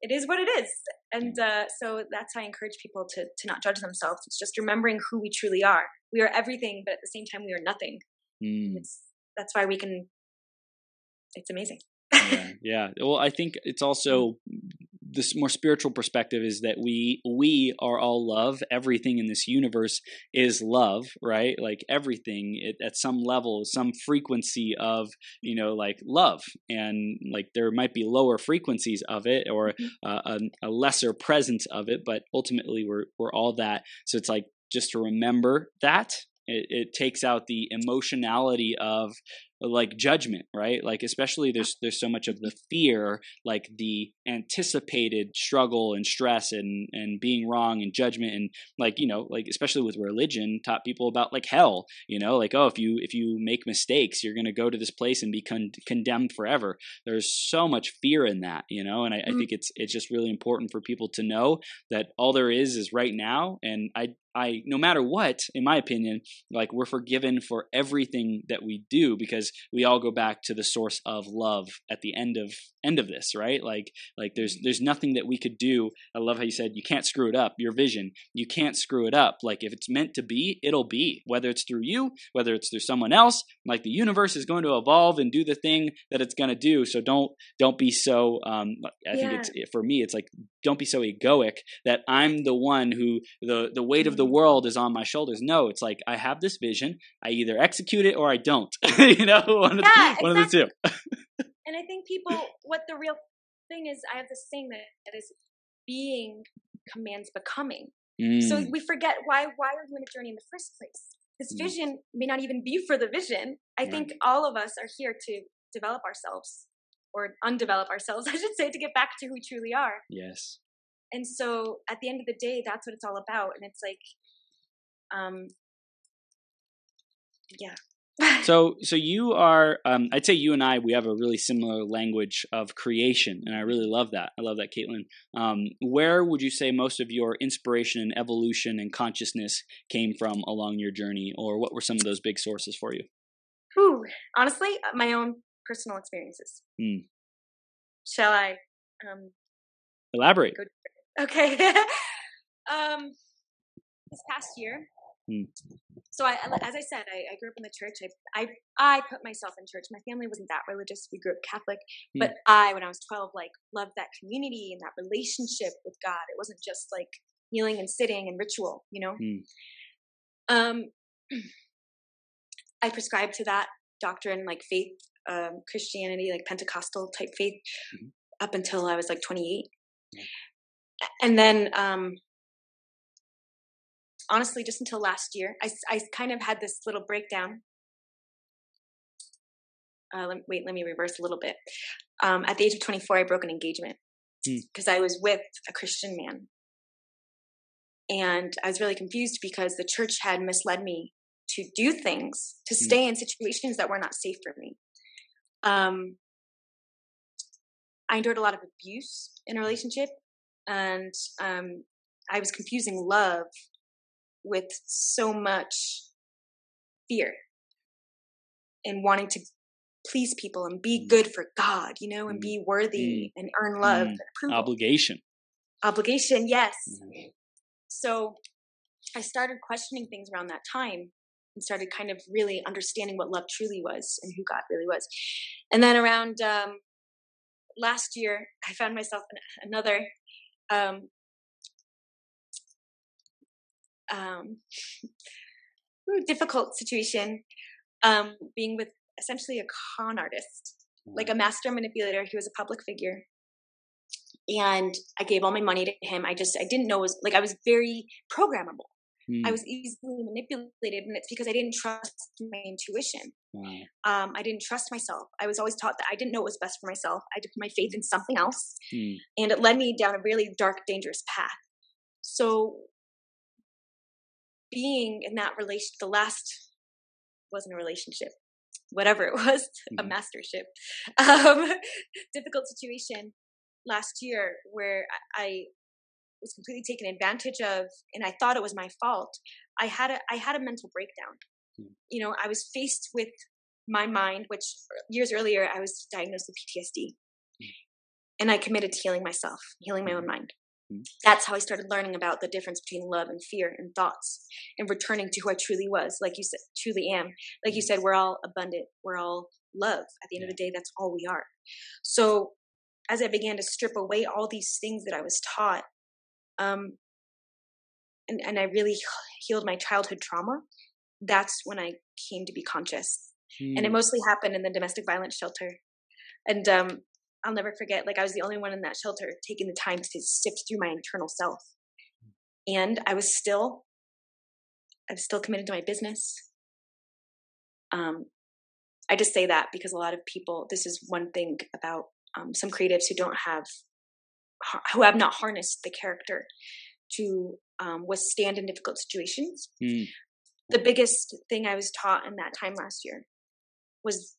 it is what it is, and uh, so that's how I encourage people to to not judge themselves. It's just remembering who we truly are. We are everything, but at the same time, we are nothing. Mm. It's that's why we can. It's amazing. yeah, yeah. Well, I think it's also this more spiritual perspective is that we we are all love. Everything in this universe is love right? Like everything it, at some level some frequency of you know like love. And like there might be lower frequencies of it or Mhm. uh, a, a lesser presence of it but ultimately we're we're all that. So it's like just to remember that it, it takes out the emotionality of like judgment right? Like especially there's there's so much of the fear like the anticipated struggle and stress and and being wrong and judgment and like you know like especially with religion taught people about like hell you know? Like oh if you if you make mistakes you're going to go to this place and be con- condemned forever. There's so much fear in that you know? And I, I Mhm. think it's it's just really important for people to know that all there is is right now. And i i no matter what in my opinion like we're forgiven for everything that we do because we all go back to the source of love at the end of end of this right? Like like there's there's nothing that we could do. I love how you said you can't screw it up your vision. You can't screw it up. Like if it's meant to be it'll be. Whether it's through you whether it's through someone else like the universe is going to evolve and do the thing that it's going to do. So don't don't be so um i think it's for me it's like don't be so egoic that i'm the one who the the weight of the world is on my shoulders no it's like i have this vision i either execute it or i don't you know one, of, the, one of the two And I think people, what the real thing is, I have this thing that, that is being commands becoming. So Mm, we forget why why are you in a journey in the first place? This Mm. vision may not even be for the vision. I Right. think all of us are here to develop ourselves or undevelop ourselves, I should say, to get back to who we truly are. yes And so at the end of the day, that's what it's all about. And it's like, um, yeah. so so you are um, i'd say you and i we have a really similar language of creation and i really love that i love that caitlin um, where would you say most of your inspiration and evolution and consciousness came from along your journey or what were some of those big sources for you Whew. Honestly, uh, my own personal experiences. Hmm. Shall I? Um, elaborate okay. um, this past year. Hmm. So I, as I said, I, I grew up in the church. I, I, I put myself in church. My family wasn't that religious. We grew up Catholic, Hmm. but I, when I was twelve, like loved that community and that relationship with God. It wasn't just like kneeling and sitting and ritual, you know. Hmm. Um, I prescribed to that doctrine, like faith, um, Christianity, like Pentecostal type faith, Mhm. up until I was like 28. Yeah. And then, um, honestly, just until last year, I kind of had this little breakdown. Uh, let, wait, let me reverse a little bit. Um, at the age of 24, I broke an engagement Hmm. because I was with a Christian man. And I was really confused because the church had misled me to do things, to Hmm. stay in situations that were not safe for me. Um, I endured a lot of abuse in a relationship, and um, I was confusing love with so much fear and wanting to please people and be Mm. good for God, you know, and Mm. be worthy and earn love Mm. and obligation Obligation, yes. Mhm. So I started questioning things around that time and started kind of really understanding what love truly was and who God really was. And then around um, last year, I found myself in another um, um, difficult situation, um, being with essentially a con artist, like a master manipulator. He was a public figure. And I gave all my money to him. I just, I didn't know it was like I was very programmable. Hmm. I was easily manipulated, and it's because I didn't trust my intuition. Wow. Um, I didn't trust myself. I was always taught that I didn't know what was best for myself. I had to put my faith in something else, Hmm. and it led me down a really dark, dangerous path. So, being in that relation, the last wasn't a relationship, whatever it was, a Mhm. mastership, um, difficult situation last year where I was completely taken advantage of, and I thought it was my fault. I had a I had a mental breakdown. Hmm. You know, I was faced with my mind, which years earlier I was diagnosed with PTSD. Hmm. And I committed to healing myself, healing my hmm. own mind. That's how I started learning about the difference between love and fear and thoughts and returning to who I truly was, like you said, truly am. Like you said, we're all abundant, we're all love. At the end of the day, that's all we are. So as I began to strip away all these things that I was taught, um, and, and I really healed my childhood trauma, that's when I came to be conscious. And it mostly happened in the domestic violence shelter. And um, I'll never forget, like, I was the only one in that shelter taking the time to sift through my internal self. And I was still, I was still committed to my business. Um, I just say that because a lot of people, this is one thing about um, some creatives who don't have, who have not harnessed the character to um, withstand in difficult situations. Mm. The biggest thing I was taught in that time last year was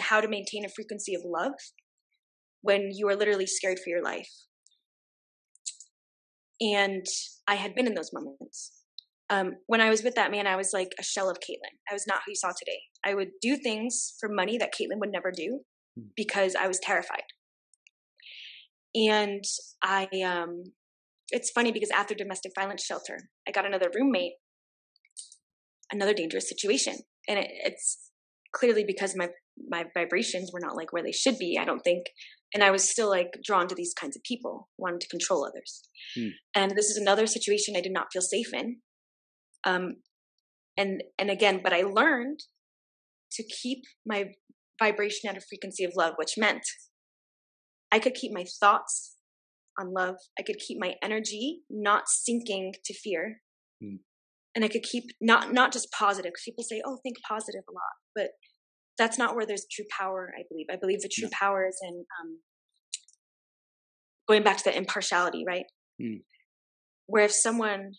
how to maintain a frequency of love when you are literally scared for your life. And I had been in those moments. Um, when I was with that man, I was like a shell of Caitlin. I was not who you saw today. I would do things for money that Caitlin would never do hmm. because I was terrified. And I, um, it's funny because after domestic violence shelter, I got another roommate, another dangerous situation, and it, it's clearly because my my vibrations were not like where they should be. I don't think, and I was still like drawn to these kinds of people, wanting to control others. Mm. And this is another situation I did not feel safe in. Um, and and again, but I learned to keep my vibration at a frequency of love, which meant I could keep my thoughts on love. I could keep my energy not sinking to fear. Mm. And I could keep not not just positive. People say, "Oh, think positive a lot," but that's not where there's true power. I believe. I believe the true yeah. power is in um, going back to the impartiality, right? Mm. Where if someone,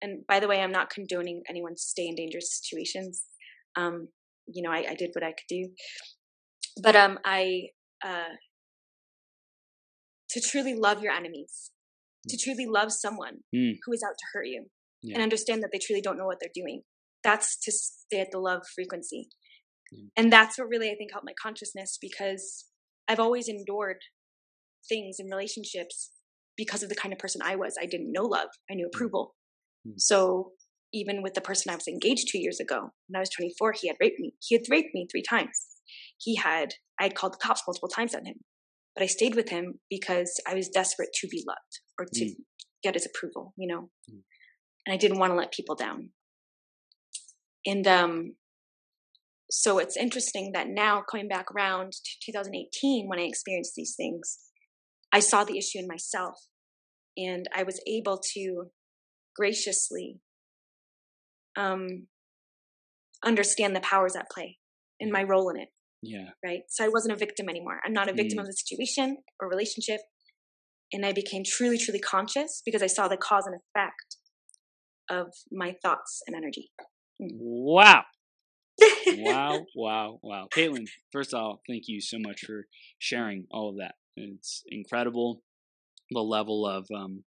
and by the way, I'm not condoning anyone to stay in dangerous situations. Um, you know, I, I did what I could do, but um, I uh, to truly love your enemies, to truly love someone mm. who is out to hurt you, yeah. and understand that they truly don't know what they're doing. That's to stay at the love frequency. Mm. And that's what really I think helped my consciousness because I've always endured things in relationships because of the kind of person I was. I didn't know love, I knew mm. approval. Mm. So even with the person I was engaged two years ago, when I was 24, he had raped me. He had raped me three times. He had, I had called the cops multiple times on him. But I stayed with him because I was desperate to be loved or to mm. get his approval, you know. Mm. And I didn't want to let people down. And um, so it's interesting that now coming back around to 2018 when I experienced these things, I saw the issue in myself and I was able to graciously um, understand the powers at play and my role in it. Yeah. Right. So I wasn't a victim anymore. I'm not a victim mm. of the situation or relationship. And I became truly, truly conscious because I saw the cause and effect of my thoughts and energy. Mm. Wow. wow, wow, wow. Caitlin, first of all, thank you so much for sharing all of that. It's incredible the level of um,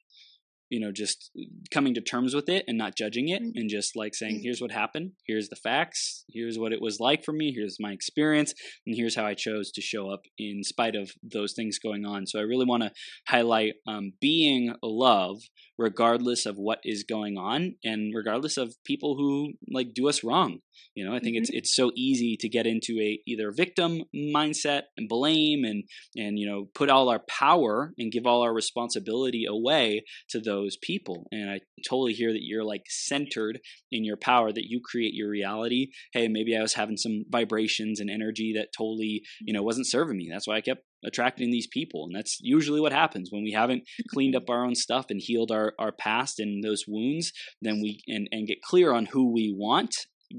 you know just coming to terms with it and not judging it mm-hmm. and just like saying here's what happened. Here's the facts. Here's what it was like for me. Here's my experience. And here's how i chose to show up in spite of those things going on. So i really want to highlight um, being love regardless of what is going on and regardless of people who like do us wrong you know i think mm-hmm. it's it's so easy to get into a either victim mindset and blame and and you know put all our power and give all our responsibility away to those people. And i totally hear that you're like centered in your power that you create your reality. Hey maybe i was having some vibrations and energy that totally you know wasn't serving me. That's why i kept attracting these people. And that's usually what happens. When we haven't cleaned up our own stuff and healed our, our past and those wounds then we and, and get clear on who we want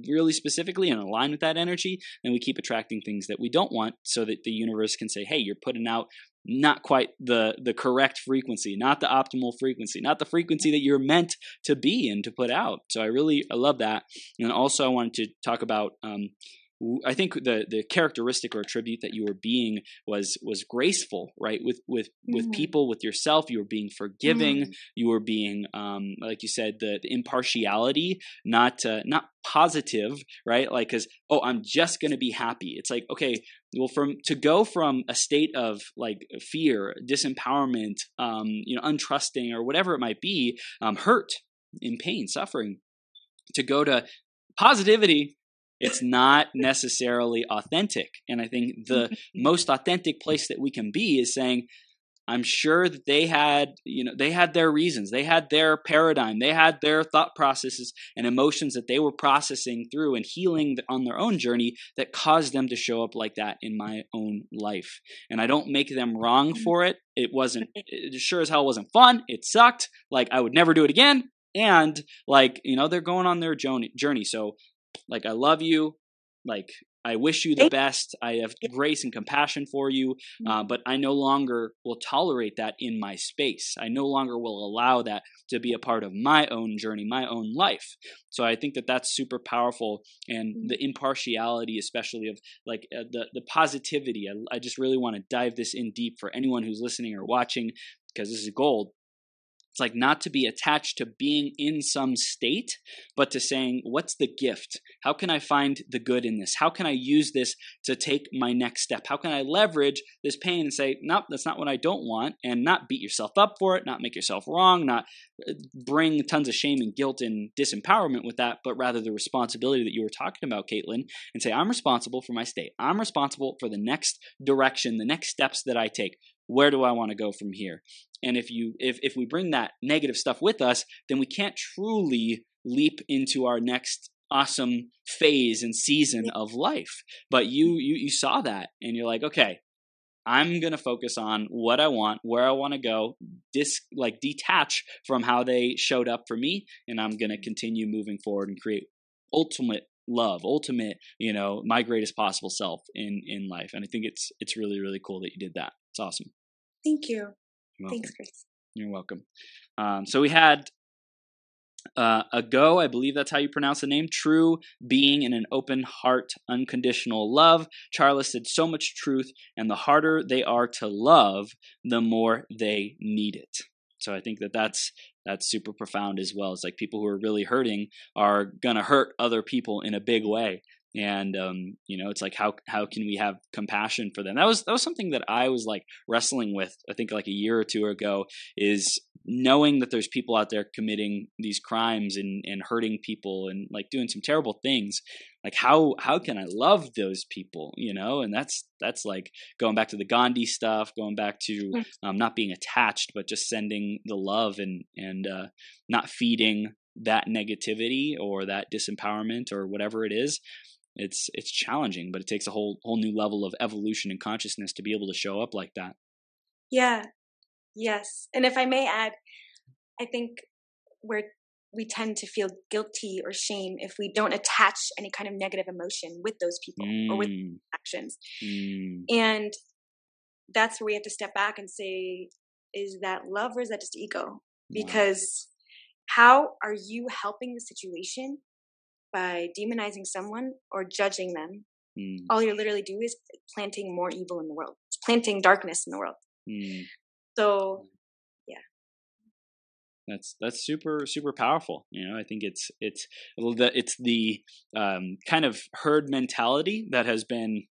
really specifically and align with that energy then we keep attracting things that we don't want so that the universe can say hey you're putting out not quite the the correct frequency not the optimal frequency not the frequency that you're meant to be and to put out. So i really i love that. And also i wanted to talk about um, I think the the characteristic or attribute that you were being was was graceful, right? With with with Mhm. people, with yourself, you were being forgiving. Mhm. You were being, um, like you said, the, the impartiality, not uh, not positive, right? Like, because oh, I'm just gonna be happy. It's like okay, well, from to go from a state of like fear, disempowerment, um, you know, untrusting or whatever it might be, um, hurt, in pain, suffering, to go to positivity it's not necessarily authentic. And i think the mm-hmm. most authentic place that we can be is saying i'm sure that they had you know they had their reasons. They had their paradigm. They had their thought processes and emotions that they were processing through and healing on their own journey that caused them to show up like that in my own life. And i don't make them wrong mm-hmm. for it. It wasn't it sure as hell wasn't fun. It sucked. Like i would never do it again. And like you know they're going on their journey journey. So like i love you like i wish you the best. I have grace and compassion for you uh, but i no longer will tolerate that in my space. I no longer will allow that to be a part of my own journey my own life. So i think that that's super powerful and Mhm. the impartiality especially of like uh, the the positivity I, I just really want to dive this in deep for anyone who's listening or watching because this is gold it's like not to be attached to being in some state, but to saying, what's the gift? How can I find the good in this? How can I use this to take my next step? How can I leverage this pain and say, nope, that's not what I don't want, and not beat yourself up for it, not make yourself wrong, not uh, bring tons of shame and guilt and disempowerment with that, but rather the responsibility that you were talking about, Caitlin, and say, I'm responsible for my state. I'm responsible for the next direction, the next steps that I take. Where do I want to go from here? and if you if if we bring that negative stuff with us then we can't truly leap into our next awesome phase and season of life. But you you you saw that and you're like okay i'm going to focus on what i want where i want to go dis like detach from how they showed up for me and i'm going to continue moving forward and create ultimate love ultimate you know my greatest possible self in in life. And i think it's it's really really cool that you did that it's awesome Thank you. Thanks, Chris. You're welcome. Um, so we had uh, a go, I believe that's how you pronounce the name, true being in an open heart, unconditional love. Charles said so much truth, and the harder they are to love, the more they need it. So I think that that's that's super profound as well. It's like people who are really hurting are gonna hurt other people in a big way, and um, you know, it's like how how can we have compassion for them? That was that was something that I was like wrestling with. I think like a year or two ago is knowing that there's people out there committing these crimes and and hurting people and like doing some terrible things. Like how how can I love those people? You know, and that's that's like going back to the Gandhi stuff, going back to um, not being attached, but just sending the love and and uh, not feeding that negativity or that disempowerment or whatever it is it's it's challenging but it takes a whole whole new level of evolution and consciousness to be able to show up like that Yeah. Yes. And if I may add, I think where we tend to feel guilty or shame if we don't attach any kind of negative emotion with those people or with Mm, actions. mm, And that's where we have to step back and say, is that love or is that just ego? wow. Because how are you helping the situation by demonizing someone or judging them? Mm, All you're literally doing is planting more evil in the world. It's planting darkness in the world. mm. So yeah, that's that's super super powerful you know i think it's it's the it's the um, kind of herd mentality that has been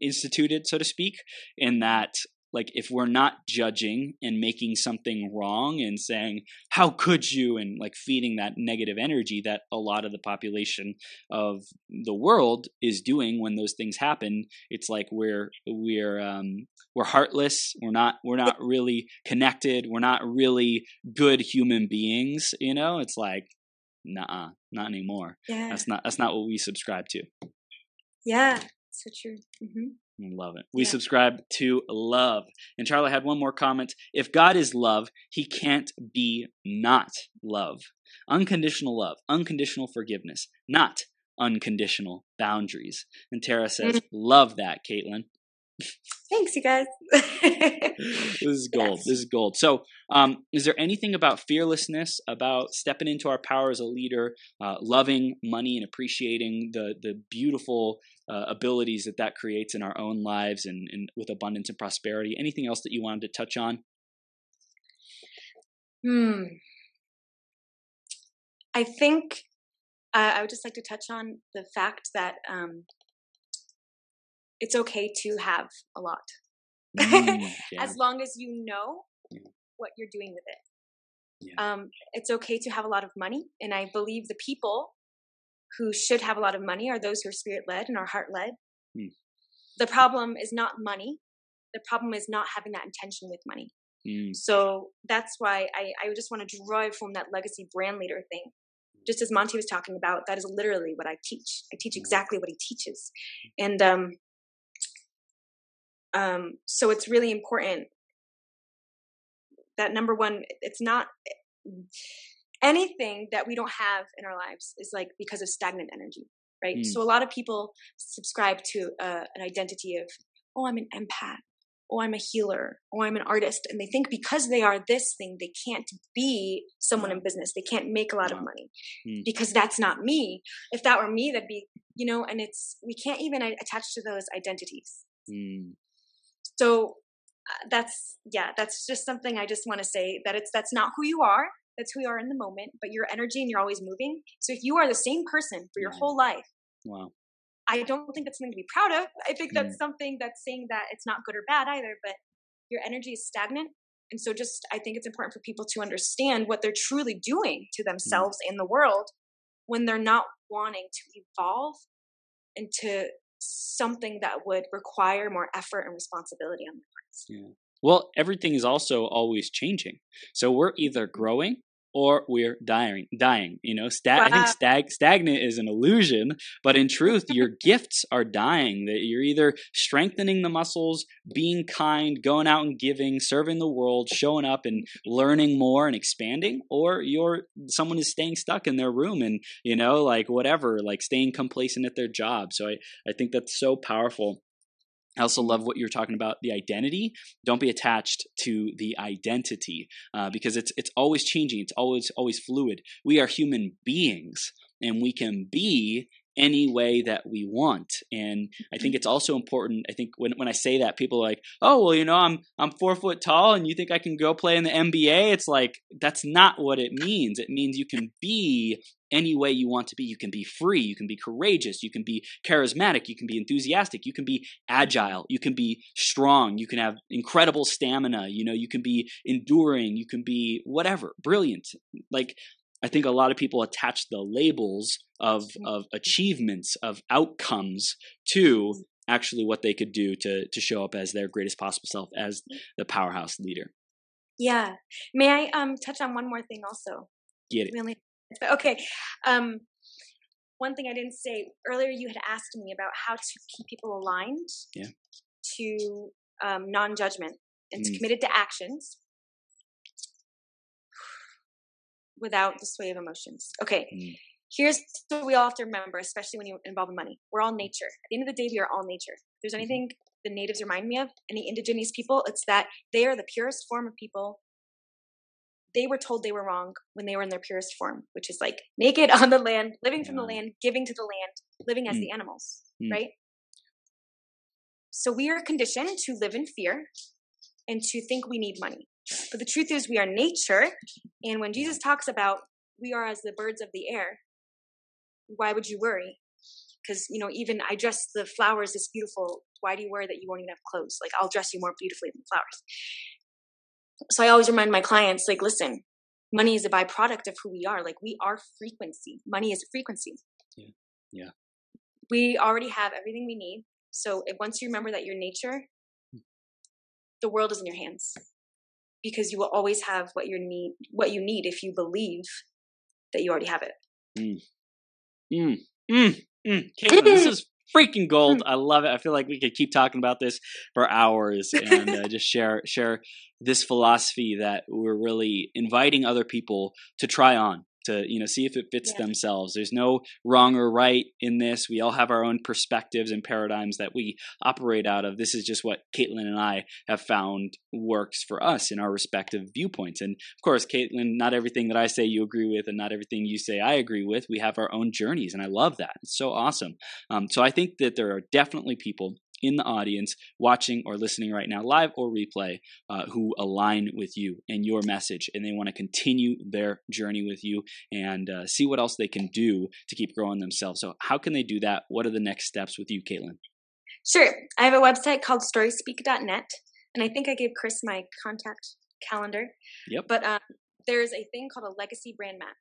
instituted so to speak in that like if we're not judging and making something wrong and saying how could you? and like feeding that negative energy that a lot of the population of the world is doing when those things happen it's like we're we're um we're heartless. We're not we're not really connected. We're not really good human beings you know? It's like nah not anymore. Yeah, that's not that's not what we subscribe to. Yeah, so true. hmm I love it. We Yeah. subscribe to love. And Charlie had one more comment. If God is love, he can't be not love. Unconditional love, unconditional forgiveness, not unconditional boundaries. And Tara says, mm. love that, Caitlin. Thanks, you guys. this is gold. Yes. This is gold. So, um, is there anything about fearlessness, about stepping into our power as a leader, uh, loving money and appreciating the the beautiful uh, abilities that that creates in our own lives and, and with abundance and prosperity? Anything else that you wanted to touch on? Hmm. I think uh, I would just like to touch on the fact that um, it's okay to have a lot, mm, yeah. as long as you know yeah. what you're doing with it. Yeah. Um, it's okay to have a lot of money, and I believe the people who should have a lot of money are those who are spirit led and are heart led. Mm. The problem is not money. The problem is not having that intention with money. Mm. So that's why I, I just want to drive from that legacy brand leader thing. Just as Monty was talking about, that is literally what I teach. I teach exactly what he teaches. And um, um, so it's really important that number one, it's not anything that we don't have in our lives is like because of stagnant energy, right? Mm. So a lot of people subscribe to uh, an identity of, oh, I'm an empath oh, I'm a healer, oh, I'm an artist. And they think because they are this thing, they can't be someone in business. They can't make a lot of money mm. because that's not me. If that were me, that'd be, you know, and it's, we can't even attach to those identities. Mm. So uh, that's, yeah, that's just something I just want to say that it's, that's not who you are. That's who you are in the moment, but your energy and you're always moving. So if you are the same person for your whole life, wow I don't think that's something to be proud of. I think that's mm. something that's saying that it's not good or bad either, but your energy is stagnant. And so just I think it's important for people to understand what they're truly doing to mm. themselves mm. and the world when they're not wanting to evolve into something that would require more effort and responsibility on their parts. Yeah. Well, everything is also always changing. So we're either growing or we're dying dying you know? Sta- wow. i think stag- stagnant is an illusion but in truth your gifts are dying that you're either strengthening the muscles being kind going out and giving serving the world showing up and learning more and expanding or you're someone is staying stuck in their room and you know like whatever like staying complacent at their job. So i i think that's so powerful I also love what you're talking about the identity. Don't be attached to the identity uh, because it's it's always changing. It's always always fluid. We are human beings, and we can be any way that we want. And I think it's also important. I think when, when I say that, people are like, oh, well, you know, I'm I'm four foot tall and you think I can go play in the NBA? It's like that's not what it means. It means you can be any way you want to be. You can be free, you can be courageous, you can be charismatic, you can be enthusiastic, you can be agile, you can be strong, you can have incredible stamina, you know, you can be enduring, you can be whatever, brilliant. Like I think a lot of people attach the labels of of achievements of outcomes to actually what they could do to to show up as their greatest possible self as the powerhouse leader. Yeah. May I um touch on one more thing also? Get it. Really? Okay. Um one thing I didn't say earlier you had asked me about how to keep people aligned yeah. to um, non-judgment and mm. committed to actions without the sway of emotions. Okay. Mm. Here's what we all have to remember, especially when you involve in money. We're all nature. At the end of the day, we are all nature. If there's mm-hmm. anything the natives remind me of, any indigenous people, it's that they are the purest form of people. They were told they were wrong when they were in their purest form, which is like naked on the land, living from the land, giving to the land, living as mm. the animals, mm. right? So we are conditioned to live in fear and to think we need money. But the truth is, we are nature. And when Jesus talks about we are as the birds of the air, why would you worry? Because, you know, even I dress the flowers this beautiful. Why do you worry that you won't even have clothes? Like, I'll dress you more beautifully than flowers. So I always remind my clients, like, listen, money is a byproduct of who we are. Like, we are frequency. Money is a frequency. Yeah. Yeah. We already have everything we need. So if, once you remember that your nature, hmm. the world is in your hands because you will always have what you need what you need if you believe that you already have it. Mm. Mm. Mm. Mm. Caitlin, this is freaking gold. Mm. I love it. I feel like we could keep talking about this for hours and uh, just share share this philosophy that we're really inviting other people to try on to you know see if it fits Yeah. themselves. There's no wrong or right in this. We all have our own perspectives and paradigms that we operate out of. This is just what Caitlin and I have found works for us in our respective viewpoints. And of course, Caitlin, not everything that I say you agree with, and not everything you say I agree with. We have our own journeys, and I love that. It's so awesome. Um, so I think that there are definitely people in the audience watching or listening right now, live or replay, uh, who align with you and your message, and they want to continue their journey with you and uh, see what else they can do to keep growing themselves. So, how can they do that? What are the next steps with you, Caitlin? Sure. I have a website called storyspeak.net, and I think I gave Chris my contact calendar. Yep. But um, there's a thing called a legacy brand map,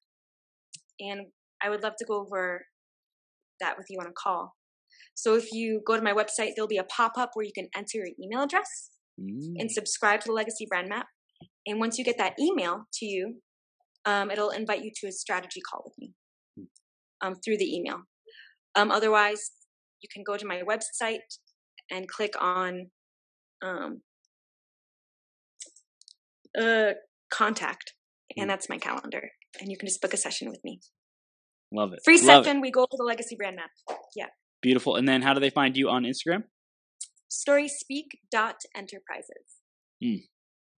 and I would love to go over that with you on a call. So if you go to my website, there'll be a pop up where you can enter your email address Mm. and subscribe to the legacy brand map. And once you get that email to you, um, it'll invite you to a strategy call with me um, through the email. Um, otherwise, you can go to my website and click on um, uh, contact, Mm. and that's my calendar. And you can just book a session with me. Love it. Free Love it. session. We go over the legacy brand map. Yeah. Beautiful. And then, how do they find you on Instagram? Storyspeak.enterprises.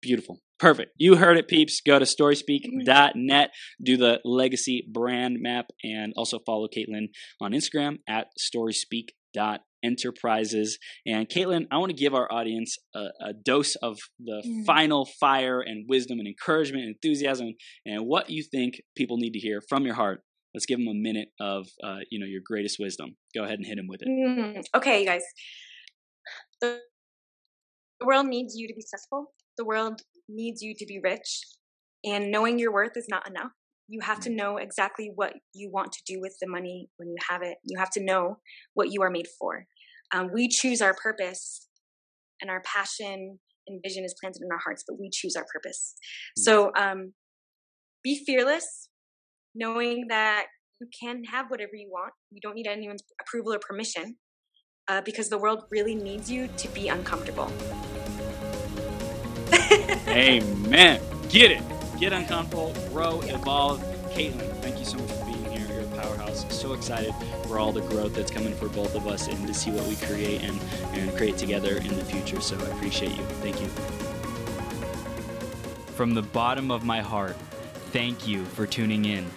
Beautiful. Perfect. You heard it, peeps. Go to storyspeak.net, do the legacy brand map, and also follow Caitlin on Instagram at storyspeak.enterprises. And Caitlin, I want to give our audience a, a dose of the Mm. final fire and wisdom and encouragement and enthusiasm and what you think people need to hear from your heart. Let's give them a minute of, uh, you know, your greatest wisdom. Go ahead and hit them with it. Mm, okay, you guys. The the world needs you to be successful. The world needs you to be rich. And knowing your worth is not enough. You have to know exactly what you want to do with the money when you have it. You have to know what you are made for. Um, we choose our purpose, and our passion and vision is planted in our hearts, but we choose our purpose. So um, be fearless, knowing that you can have whatever you want. You don't need anyone's approval or permission uh, because the world really needs you to be uncomfortable. Amen. Get it. Get uncomfortable, grow, evolve. Caitlin, thank you so much for being here. You're a powerhouse. So excited for all the growth that's coming for both of us and to see what we create and, and create together in the future. So I appreciate you. Thank you. From the bottom of my heart, thank you for tuning in.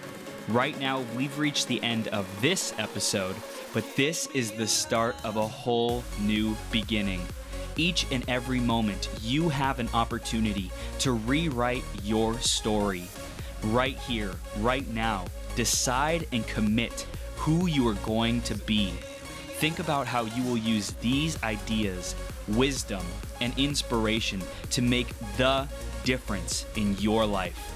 Right now, we've reached the end of this episode, but this is the start of a whole new beginning. Each and every moment, you have an opportunity to rewrite your story. Right here, right now, decide and commit who you are going to be. Think about how you will use these ideas, wisdom, and inspiration to make the difference in your life.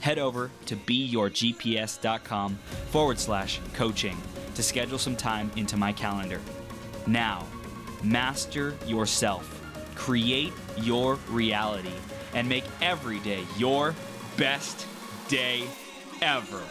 head over to beyourgps.com forward slash coaching to schedule some time into my calendar. Now, master yourself, create your reality, and make every day your best day ever.